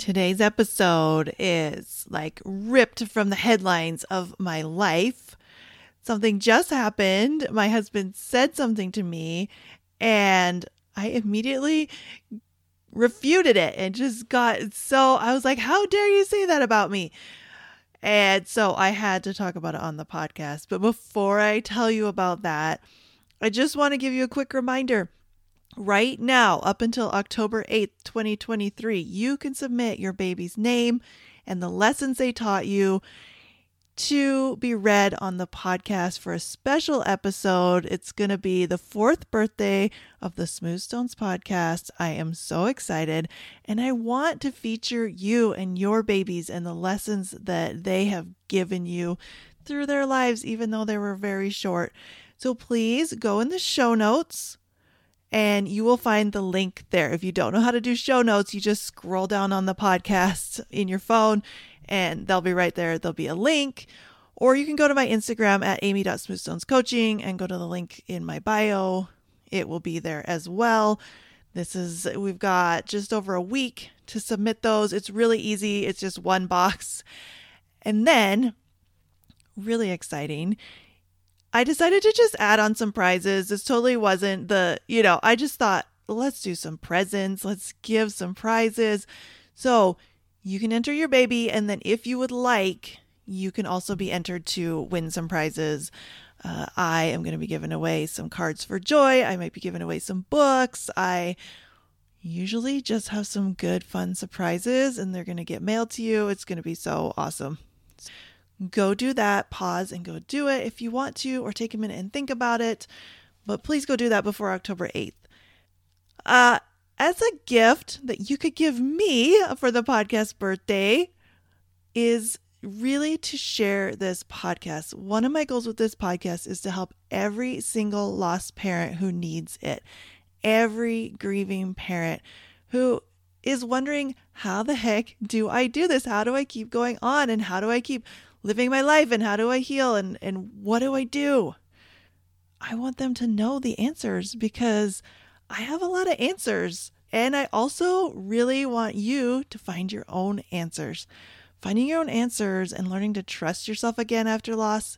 Today's episode is like ripped from the headlines of my life. Something just happened. My husband said something to me, and I immediately refuted it and just got so I was like, How dare you say that about me? And so I had to talk about it on the podcast. But before I tell you about that, I just want to give you a quick reminder right now, up until October 8th, 2023, you can submit your baby's name and the lessons they taught you to be read on the podcast for a special episode. It's going to be the fourth birthday of the Smooth Stones podcast. I am so excited and I want to feature you and your babies and the lessons that they have given you through their lives, even though they were very short. So please go in the show notes and you will find the link there. If you don't know how to do show notes, you just scroll down on the podcast in your phone and they'll be right there. There'll be a link. Or you can go to my Instagram at amy.smoothstonescoaching and go to the link in my bio. It will be there as well. This is, we've got just over a week to submit those. It's really easy, it's just one box. And then, really exciting, I decided to just add on some prizes. This totally wasn't the, you know, I just thought, let's do some presents, let's give some prizes. So you can enter your baby, and then if you would like, you can also be entered to win some prizes. Uh, I am going to be giving away some cards for joy. I might be giving away some books. I usually just have some good, fun surprises, and they're going to get mailed to you. It's going to be so awesome go do that, pause and go do it if you want to, or take a minute and think about it. But please go do that before October 8th. Uh, as a gift that you could give me for the podcast birthday is really to share this podcast. One of my goals with this podcast is to help every single lost parent who needs it, every grieving parent who is wondering, how the heck do I do this? How do I keep going on? And how do I keep living my life and how do I heal and, and what do I do? I want them to know the answers because I have a lot of answers. And I also really want you to find your own answers. Finding your own answers and learning to trust yourself again after loss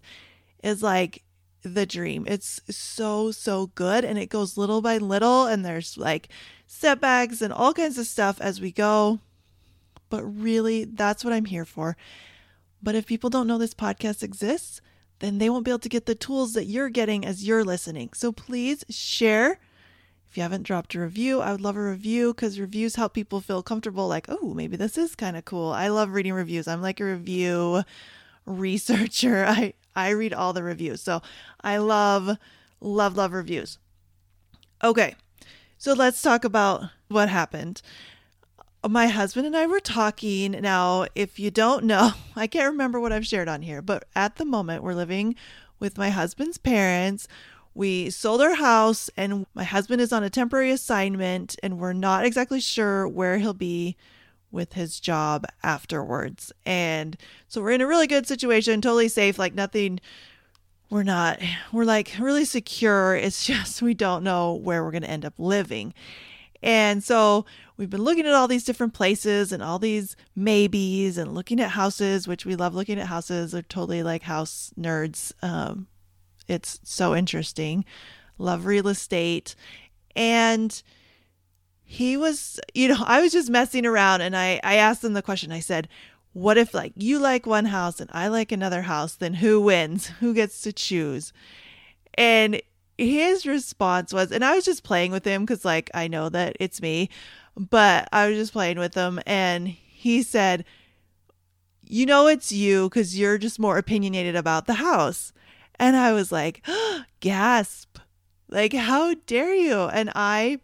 is like the dream. It's so, so good. And it goes little by little. And there's like setbacks and all kinds of stuff as we go. But really, that's what I'm here for. But if people don't know this podcast exists, then they won't be able to get the tools that you're getting as you're listening. So please share. If you haven't dropped a review, I would love a review because reviews help people feel comfortable like, oh, maybe this is kind of cool. I love reading reviews. I'm like a review researcher. I, I read all the reviews. So I love, love, love reviews. Okay. So let's talk about what happened my husband and I were talking. Now, if you don't know, I can't remember what I've shared on here, but at the moment, we're living with my husband's parents. We sold our house, and my husband is on a temporary assignment, and we're not exactly sure where he'll be with his job afterwards. And so we're in a really good situation, totally safe, like nothing. We're not, we're like really secure. It's just we don't know where we're going to end up living. And so we've been looking at all these different places and all these maybes and looking at houses, which we love looking at houses. They're totally like house nerds. Um, it's so interesting. Love real estate. And he was, you know, I was just messing around and I, I asked him the question. I said, what if like you like one house and I like another house, then who wins? Who gets to choose? And his response was, and I was just playing with him because, like, I know that it's me, but I was just playing with him. And he said, You know, it's you because you're just more opinionated about the house. And I was like, Gasp. Like, how dare you? And I,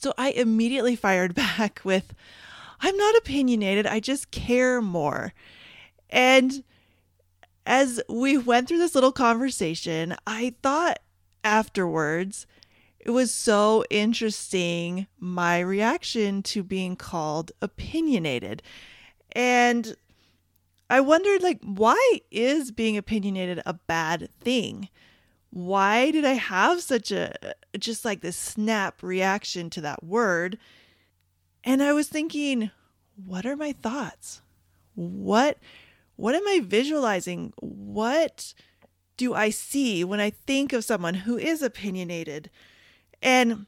so I immediately fired back with, I'm not opinionated. I just care more. And as we went through this little conversation, I thought afterwards it was so interesting my reaction to being called opinionated. And I wondered like why is being opinionated a bad thing? Why did I have such a just like this snap reaction to that word? And I was thinking, what are my thoughts? What what am I visualizing? What do I see when I think of someone who is opinionated? And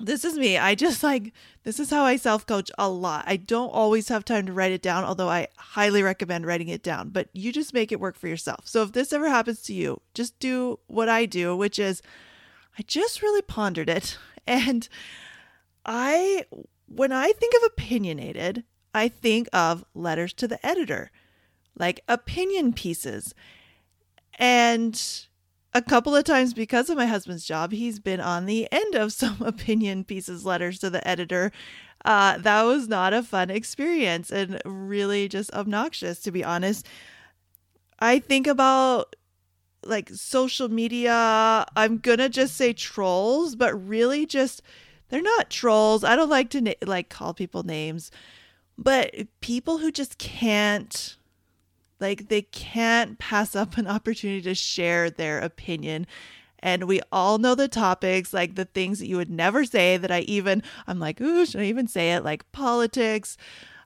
this is me. I just like, this is how I self coach a lot. I don't always have time to write it down, although I highly recommend writing it down, but you just make it work for yourself. So if this ever happens to you, just do what I do, which is I just really pondered it. And I, when I think of opinionated, I think of letters to the editor, like opinion pieces. And a couple of times because of my husband's job, he's been on the end of some opinion pieces letters to the editor. Uh, that was not a fun experience and really just obnoxious, to be honest. I think about like social media, I'm gonna just say trolls, but really just they're not trolls. I don't like to na- like call people names, but people who just can't like they can't pass up an opportunity to share their opinion. And we all know the topics, like the things that you would never say that I even, I'm like, ooh, should I even say it? Like politics,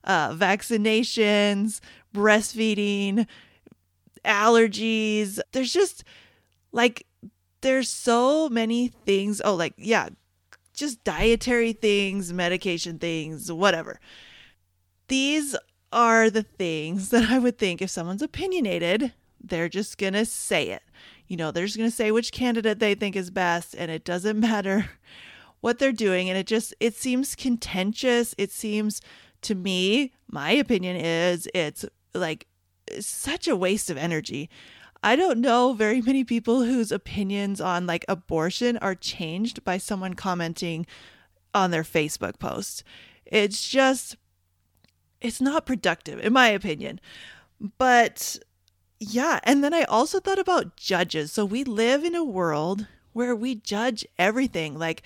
uh, vaccinations, breastfeeding, allergies. There's just like, there's so many things. Oh, like, yeah, just dietary things, medication things, whatever. These are the things that I would think if someone's opinionated, they're just going to say it. You know, they're just going to say which candidate they think is best and it doesn't matter what they're doing and it just it seems contentious. It seems to me, my opinion is it's like such a waste of energy. I don't know very many people whose opinions on like abortion are changed by someone commenting on their Facebook post. It's just it's not productive in my opinion. But yeah, and then I also thought about judges. So we live in a world where we judge everything like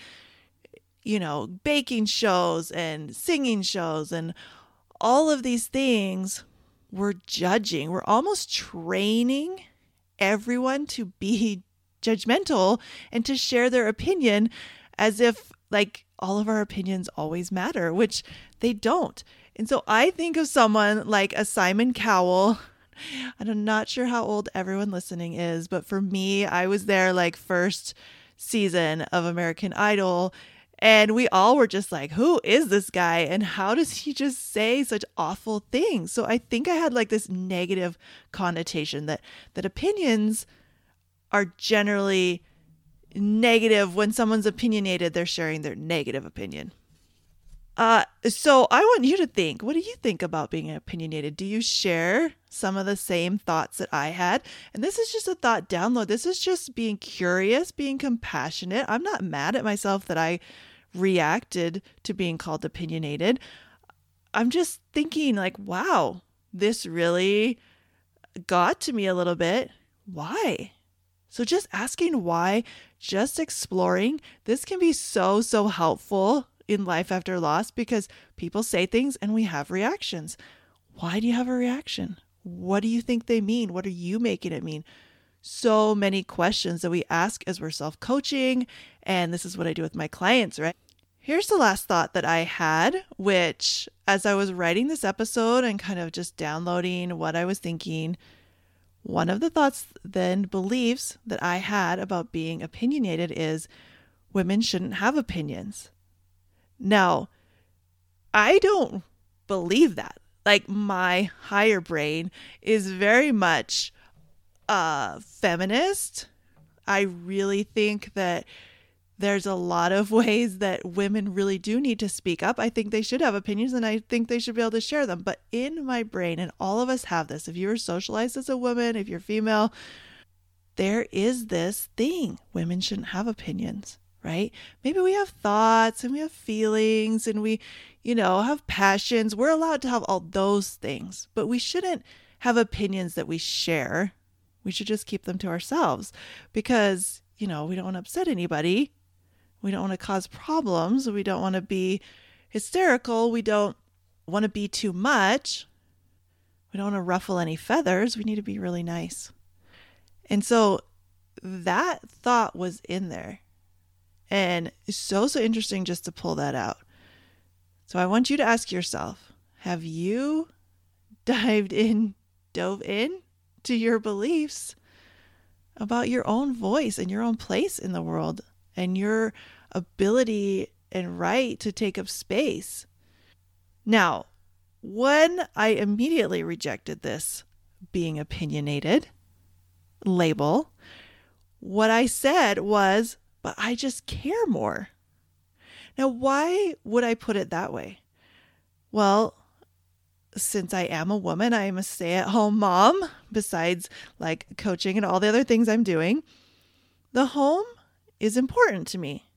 you know, baking shows and singing shows and all of these things we're judging. We're almost training everyone to be judgmental and to share their opinion as if like all of our opinions always matter, which they don't. And so I think of someone like a Simon Cowell. I'm not sure how old everyone listening is, but for me, I was there like first season of American Idol. And we all were just like, who is this guy? And how does he just say such awful things? So I think I had like this negative connotation that that opinions are generally negative when someone's opinionated, they're sharing their negative opinion. Uh, so I want you to think what do you think about being opinionated? Do you share some of the same thoughts that I had? And this is just a thought download. This is just being curious, being compassionate. I'm not mad at myself that I reacted to being called opinionated. I'm just thinking, like, wow, this really got to me a little bit. Why? So just asking why, just exploring, this can be so, so helpful in life after loss because people say things and we have reactions. Why do you have a reaction? What do you think they mean? What are you making it mean? So many questions that we ask as we're self coaching. And this is what I do with my clients, right? Here's the last thought that I had, which as I was writing this episode and kind of just downloading what I was thinking, one of the thoughts then beliefs that I had about being opinionated is women shouldn't have opinions. Now, I don't believe that. Like my higher brain is very much uh feminist. I really think that there's a lot of ways that women really do need to speak up. I think they should have opinions and I think they should be able to share them. But in my brain, and all of us have this, if you were socialized as a woman, if you're female, there is this thing women shouldn't have opinions right? Maybe we have thoughts and we have feelings and we, you know, have passions. We're allowed to have all those things, but we shouldn't have opinions that we share, we should just keep them to ourselves because, you know, we don't want to upset anybody. We don't want to cause problems. We don't want to be hysterical. We don't want to be too much. We don't want to ruffle any feathers. We need to be really nice. And so that thought was in there. And it's so, so interesting just to pull that out. So I want you to ask yourself have you dived in, dove in to your beliefs about your own voice and your own place in the world and your ability and right to take up space? Now, when I immediately rejected this being opinionated label, what I said was, but I just care more. Now, why would I put it that way? Well, since I am a woman, I am a stay at home mom, besides like coaching and all the other things I'm doing. The home is important to me.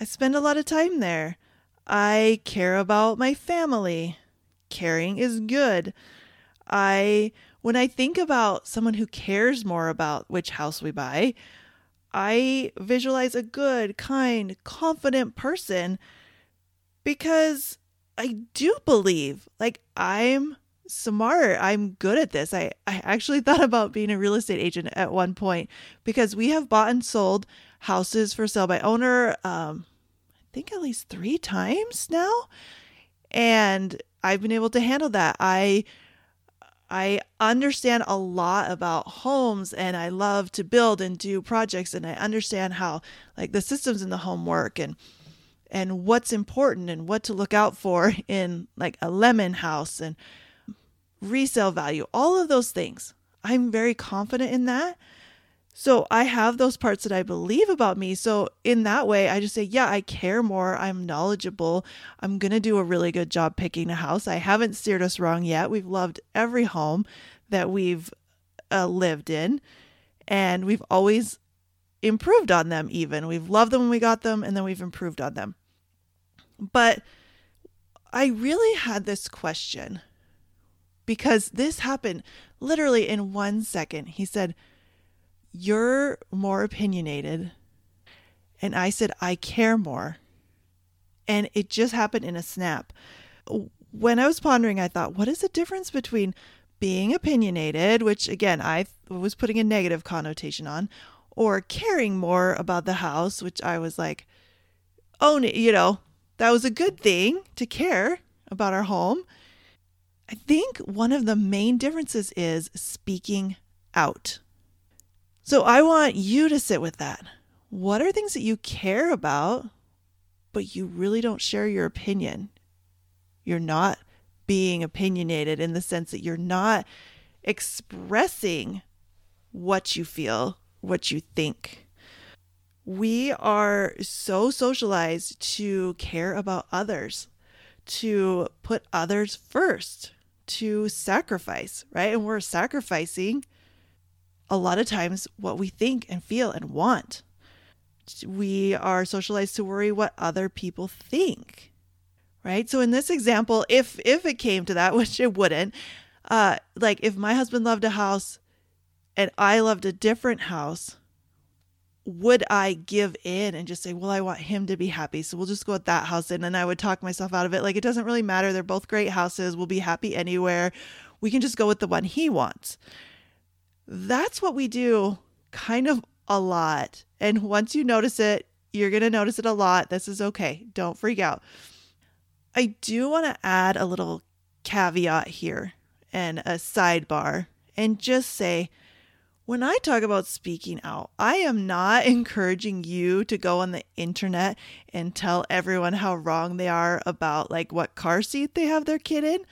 I spend a lot of time there. I care about my family. Caring is good. I when I think about someone who cares more about which house we buy, I visualize a good, kind, confident person because I do believe like I'm smart. I'm good at this. I, I actually thought about being a real estate agent at one point because we have bought and sold houses for sale by owner, um, I think at least three times now. And I've been able to handle that. I I understand a lot about homes and I love to build and do projects and I understand how like the systems in the home work and and what's important and what to look out for in like a lemon house and resale value, all of those things. I'm very confident in that. So I have those parts that I believe about me. So in that way, I just say, yeah, I care more. I'm knowledgeable. I'm going to do a really good job picking a house. I haven't steered us wrong yet. We've loved every home that we've uh, lived in, and we've always improved on them, even. We've loved them when we got them, and then we've improved on them. But I really had this question because this happened literally in one second. He said, you're more opinionated. And I said, I care more. And it just happened in a snap. When I was pondering, I thought, what is the difference between being opinionated, which again, I was putting a negative connotation on, or caring more about the house, which I was like, oh, you know, that was a good thing to care about our home. I think one of the main differences is speaking out. So I want you to sit with that. What are things that you care about, but you really don't share your opinion? You're not being opinionated in the sense that you're not expressing what you feel, what you think. We are so socialized to care about others, to put others first, to sacrifice, right? And we're sacrificing a lot of times what we think and feel and want. We are socialized to worry what other people think. Right? So in this example, if if it came to that, which it wouldn't, uh like if my husband loved a house and I loved a different house, would I give in and just say, well, I want him to be happy. So we'll just go with that house. And then I would talk myself out of it. Like, it doesn't really matter. They're both great houses. We'll be happy anywhere. We can just go with the one he wants. That's what we do kind of a lot. And once you notice it, you're going to notice it a lot. This is okay. Don't freak out. I do want to add a little caveat here and a sidebar and just say, when I talk about speaking out, I am not encouraging you to go on the internet and tell everyone how wrong they are about like what car seat they have their kid in.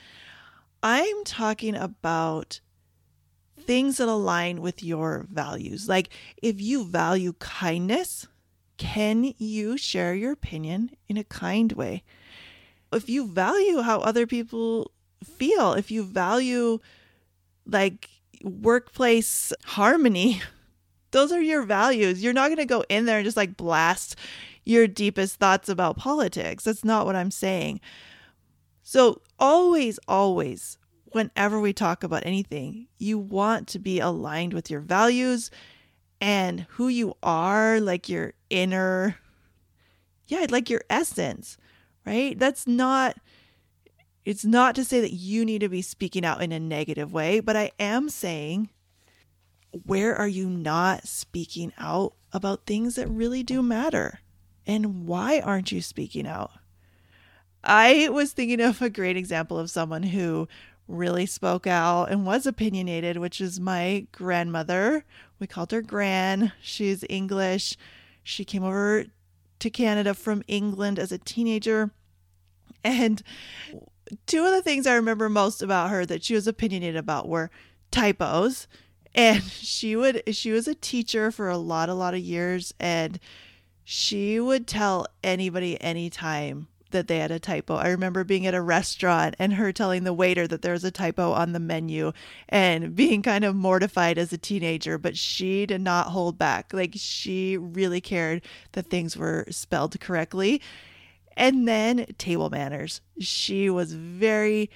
I'm talking about things that align with your values. Like if you value kindness, can you share your opinion in a kind way? If you value how other people feel, if you value like workplace harmony, those are your values. You're not going to go in there and just like blast your deepest thoughts about politics. That's not what I'm saying. So, always, always whenever we talk about anything, you want to be aligned with your values and who you are, like your inner, yeah, like your essence, right? That's not, it's not to say that you need to be speaking out in a negative way, but I am saying, where are you not speaking out about things that really do matter? And why aren't you speaking out? I was thinking of a great example of someone who really spoke out and was opinionated, which is my grandmother. We called her Gran. She's English. She came over to Canada from England as a teenager. And two of the things I remember most about her that she was opinionated about were typos. And she would she was a teacher for a lot a lot of years and she would tell anybody anytime that they had a typo. I remember being at a restaurant and her telling the waiter that there was a typo on the menu and being kind of mortified as a teenager, but she did not hold back. Like she really cared that things were spelled correctly. And then table manners. She was very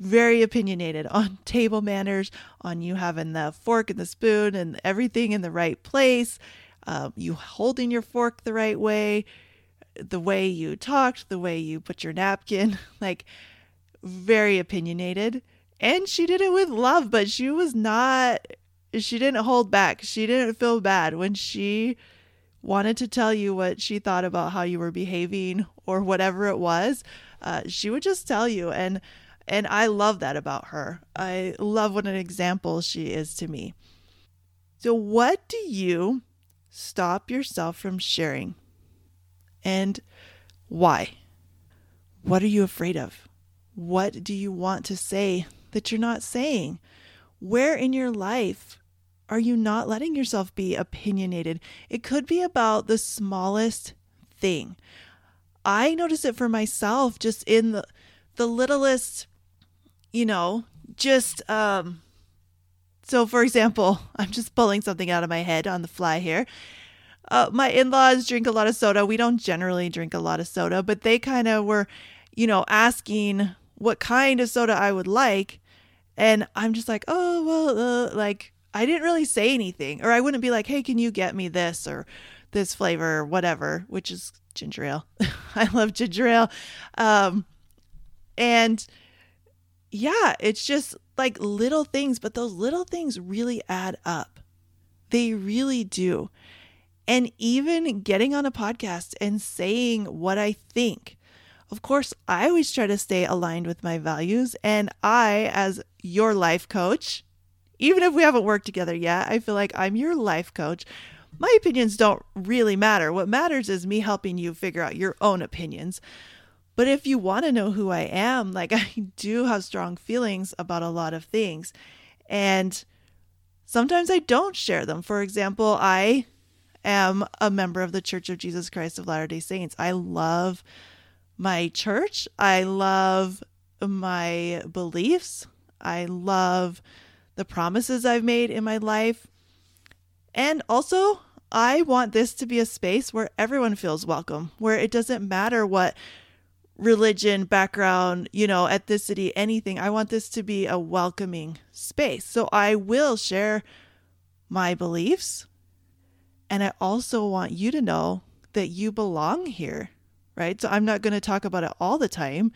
very opinionated on table manners, on you having the fork and the spoon and everything in the right place, um, you holding your fork the right way, the way you talked, the way you put your napkin, like very opinionated. And she did it with love, but she was not, she didn't hold back. She didn't feel bad when she wanted to tell you what she thought about how you were behaving or whatever it was. Uh, she would just tell you. And, and I love that about her. I love what an example she is to me. So, what do you stop yourself from sharing and why? What are you afraid of? What do you want to say that you're not saying? Where in your life are you not letting yourself be opinionated? It could be about the smallest thing. I notice it for myself just in the the littlest, you know, just um so for example, I'm just pulling something out of my head on the fly here. Uh, my in laws drink a lot of soda. We don't generally drink a lot of soda, but they kind of were, you know, asking what kind of soda I would like. And I'm just like, oh, well, uh, like, I didn't really say anything. Or I wouldn't be like, hey, can you get me this or this flavor or whatever, which is ginger ale. I love ginger ale. Um, and yeah, it's just like little things, but those little things really add up. They really do and even getting on a podcast and saying what I think. Of course, I always try to stay aligned with my values. And I, as your life coach, even if we haven't worked together yet, I feel like I'm your life coach. My opinions don't really matter. What matters is me helping you figure out your own opinions. But if you want to know who I am, like I do have strong feelings about a lot of things. And sometimes I don't share them. For example, I am a member of the Church of Jesus Christ of Latter day Saints. I love my church. I love my beliefs. I love the promises I've made in my life. And also, I want this to be a space where everyone feels welcome, where it doesn't matter what religion, background, you know, ethnicity, anything. I want this to be a welcoming space. So I will share my beliefs. And I also want you to know that you belong here, right? So I'm not going to talk about it all the time,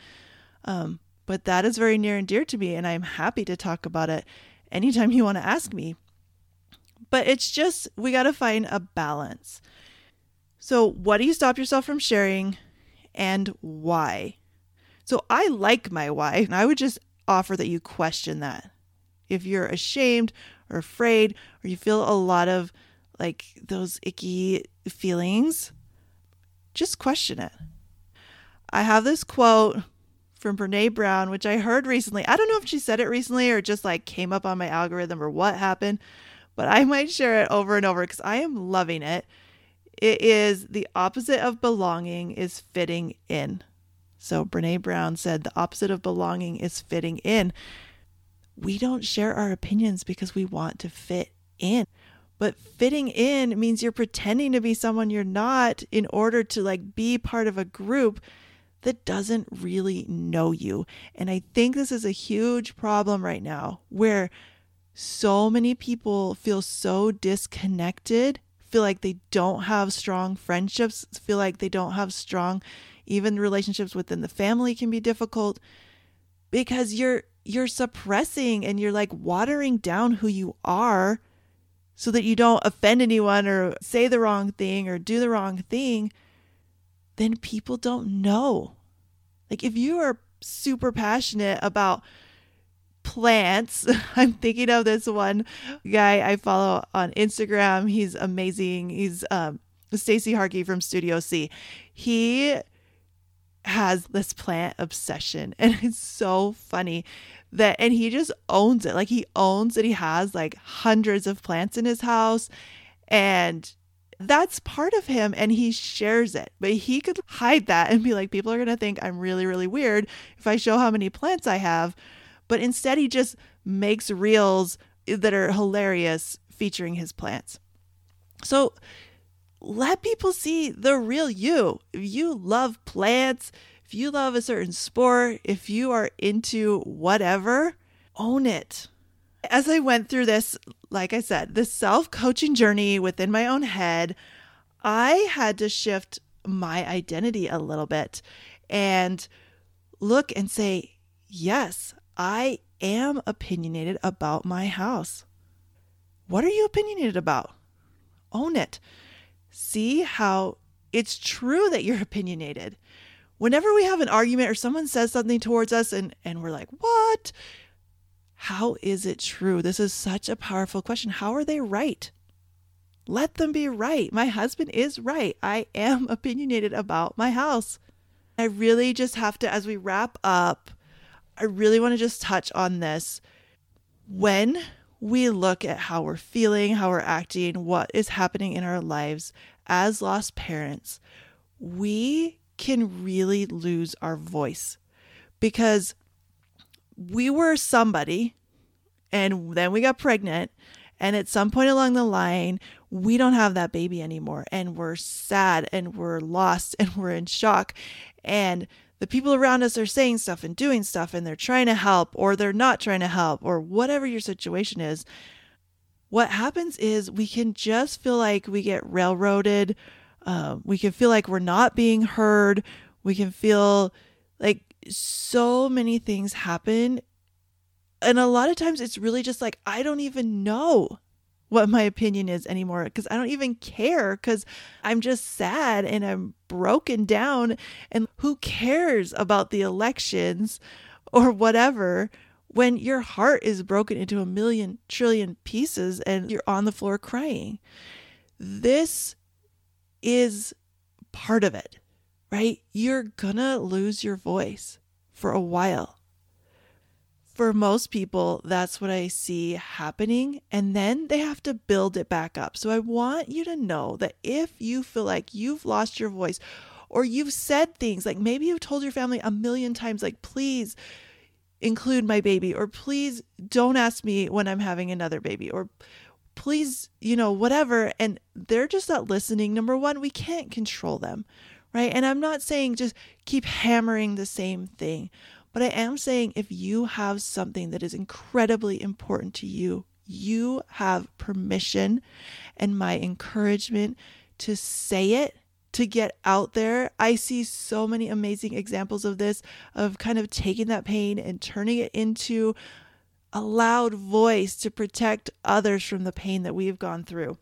um, but that is very near and dear to me. And I'm happy to talk about it anytime you want to ask me. But it's just, we got to find a balance. So, what do you stop yourself from sharing and why? So, I like my why, and I would just offer that you question that. If you're ashamed or afraid, or you feel a lot of like those icky feelings, just question it. I have this quote from Brene Brown, which I heard recently. I don't know if she said it recently or just like came up on my algorithm or what happened, but I might share it over and over because I am loving it. It is the opposite of belonging is fitting in. So Brene Brown said the opposite of belonging is fitting in. We don't share our opinions because we want to fit in. But fitting in means you're pretending to be someone you're not in order to like be part of a group that doesn't really know you. And I think this is a huge problem right now where so many people feel so disconnected, feel like they don't have strong friendships, feel like they don't have strong even relationships within the family can be difficult because you're you're suppressing and you're like watering down who you are so that you don't offend anyone or say the wrong thing or do the wrong thing, then people don't know. Like if you are super passionate about plants, I'm thinking of this one guy I follow on Instagram. He's amazing. He's um Stacey Harkey from Studio C. He has this plant obsession and it's so funny that and he just owns it. Like he owns that he has like hundreds of plants in his house and that's part of him and he shares it. But he could hide that and be like people are going to think i'm really really weird if i show how many plants i have. But instead he just makes reels that are hilarious featuring his plants. So let people see the real you. If you love plants, if you love a certain sport, if you are into whatever, own it. As I went through this, like I said, this self coaching journey within my own head, I had to shift my identity a little bit and look and say, yes, I am opinionated about my house. What are you opinionated about? Own it see how it's true that you're opinionated. Whenever we have an argument or someone says something towards us and, and we're like, what? How is it true? This is such a powerful question. How are they right? Let them be right. My husband is right. I am opinionated about my house. I really just have to, as we wrap up, I really want to just touch on this. When we look at how we're feeling, how we're acting, what is happening in our lives as lost parents, we can really lose our voice because we were somebody and then we got pregnant and at some point along the line we don't have that baby anymore and we're sad and we're lost and we're in shock and the people around us are saying stuff and doing stuff and they're trying to help or they're not trying to help or whatever your situation is, what happens is we can just feel like we get railroaded. Uh, we can feel like we're not being heard. We can feel like so many things happen. And a lot of times it's really just like, I don't even know what my opinion is anymore because I don't even care because I'm just sad and I'm broken down. And who cares about the elections or whatever when your heart is broken into a million trillion pieces and you're on the floor crying? This is part of it, right? You're gonna lose your voice for a while for most people, that's what I see happening. And then they have to build it back up. So I want you to know that if you feel like you've lost your voice or you've said things like maybe you've told your family a million times, like, please include my baby, or please don't ask me when I'm having another baby, or please, you know, whatever. And they're just not listening. Number one, we can't control them, right? And I'm not saying just keep hammering the same thing. But I am saying if you have something that is incredibly important to you, you have permission and my encouragement to say it, to get out there. I see so many amazing examples of this, of kind of taking that pain and turning it into a loud voice to protect others from the pain that we've gone through.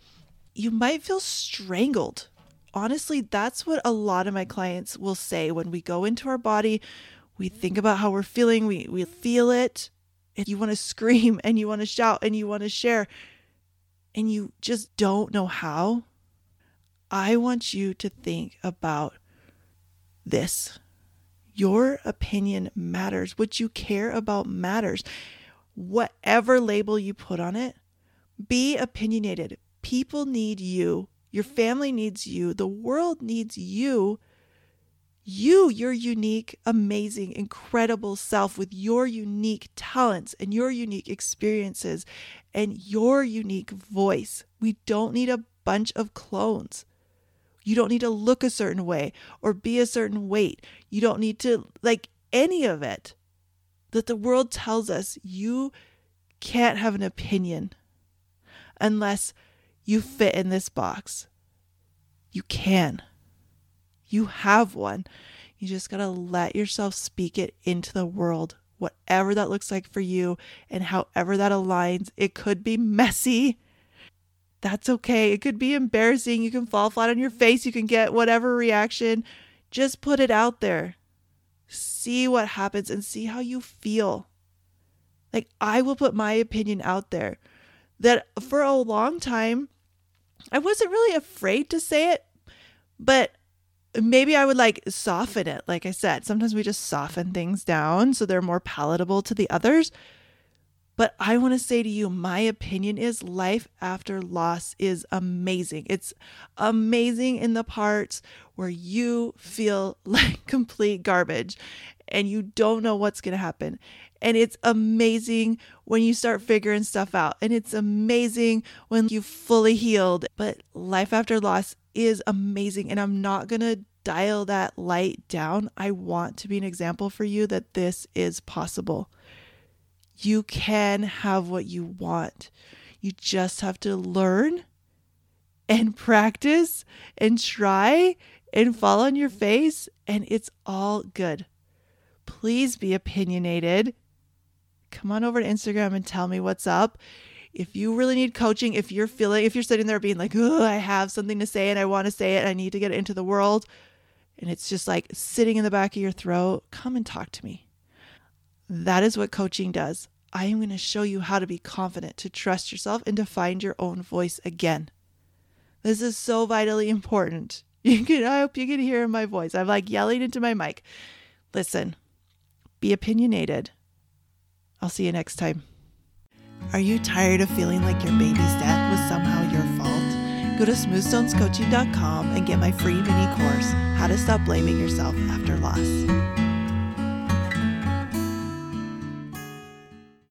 You might feel strangled. Honestly, that's what a lot of my clients will say when we go into our body we think about how we're feeling, we, we feel it, and you want to scream and you want to shout and you want to share, and you just don't know how, I want you to think about this. Your opinion matters. What you care about matters. Whatever label you put on it, be opinionated. People need you. Your family needs you. The world needs you you, your unique, amazing, incredible self with your unique talents and your unique experiences and your unique voice. We don't need a bunch of clones. You don't need to look a certain way or be a certain weight. You don't need to like any of it. That the world tells us you can't have an opinion unless you fit in this box. You can. You have one. You just got to let yourself speak it into the world, whatever that looks like for you and however that aligns. It could be messy. That's okay. It could be embarrassing. You can fall flat on your face. You can get whatever reaction. Just put it out there. See what happens and see how you feel. Like, I will put my opinion out there that for a long time, I wasn't really afraid to say it, but maybe I would like soften it. Like I said, sometimes we just soften things down so they're more palatable to the others. But I want to say to you, my opinion is life after loss is amazing. It's amazing in the parts where you feel like complete garbage and you don't know what's going to happen. And it's amazing when you start figuring stuff out. And it's amazing when you fully healed. But life after loss is amazing. And I'm not going to dial that light down. I want to be an example for you that this is possible. You can have what you want. You just have to learn and practice and try and fall on your face, and it's all good. Please be opinionated come on over to Instagram and tell me what's up. If you really need coaching, if you're feeling, if you're sitting there being like, oh, I have something to say and I want to say it, I need to get it into the world, and it's just like sitting in the back of your throat, come and talk to me. That is what coaching does. I am going to show you how to be confident, to trust yourself, and to find your own voice again. This is so vitally important. You can, I hope you can hear my voice. I'm like yelling into my mic. Listen, be opinionated, I'll see you next time. Are you tired of feeling like your baby's death was somehow your fault? Go to smoothstonescoaching.com and get my free mini course, How to Stop Blaming Yourself After Loss.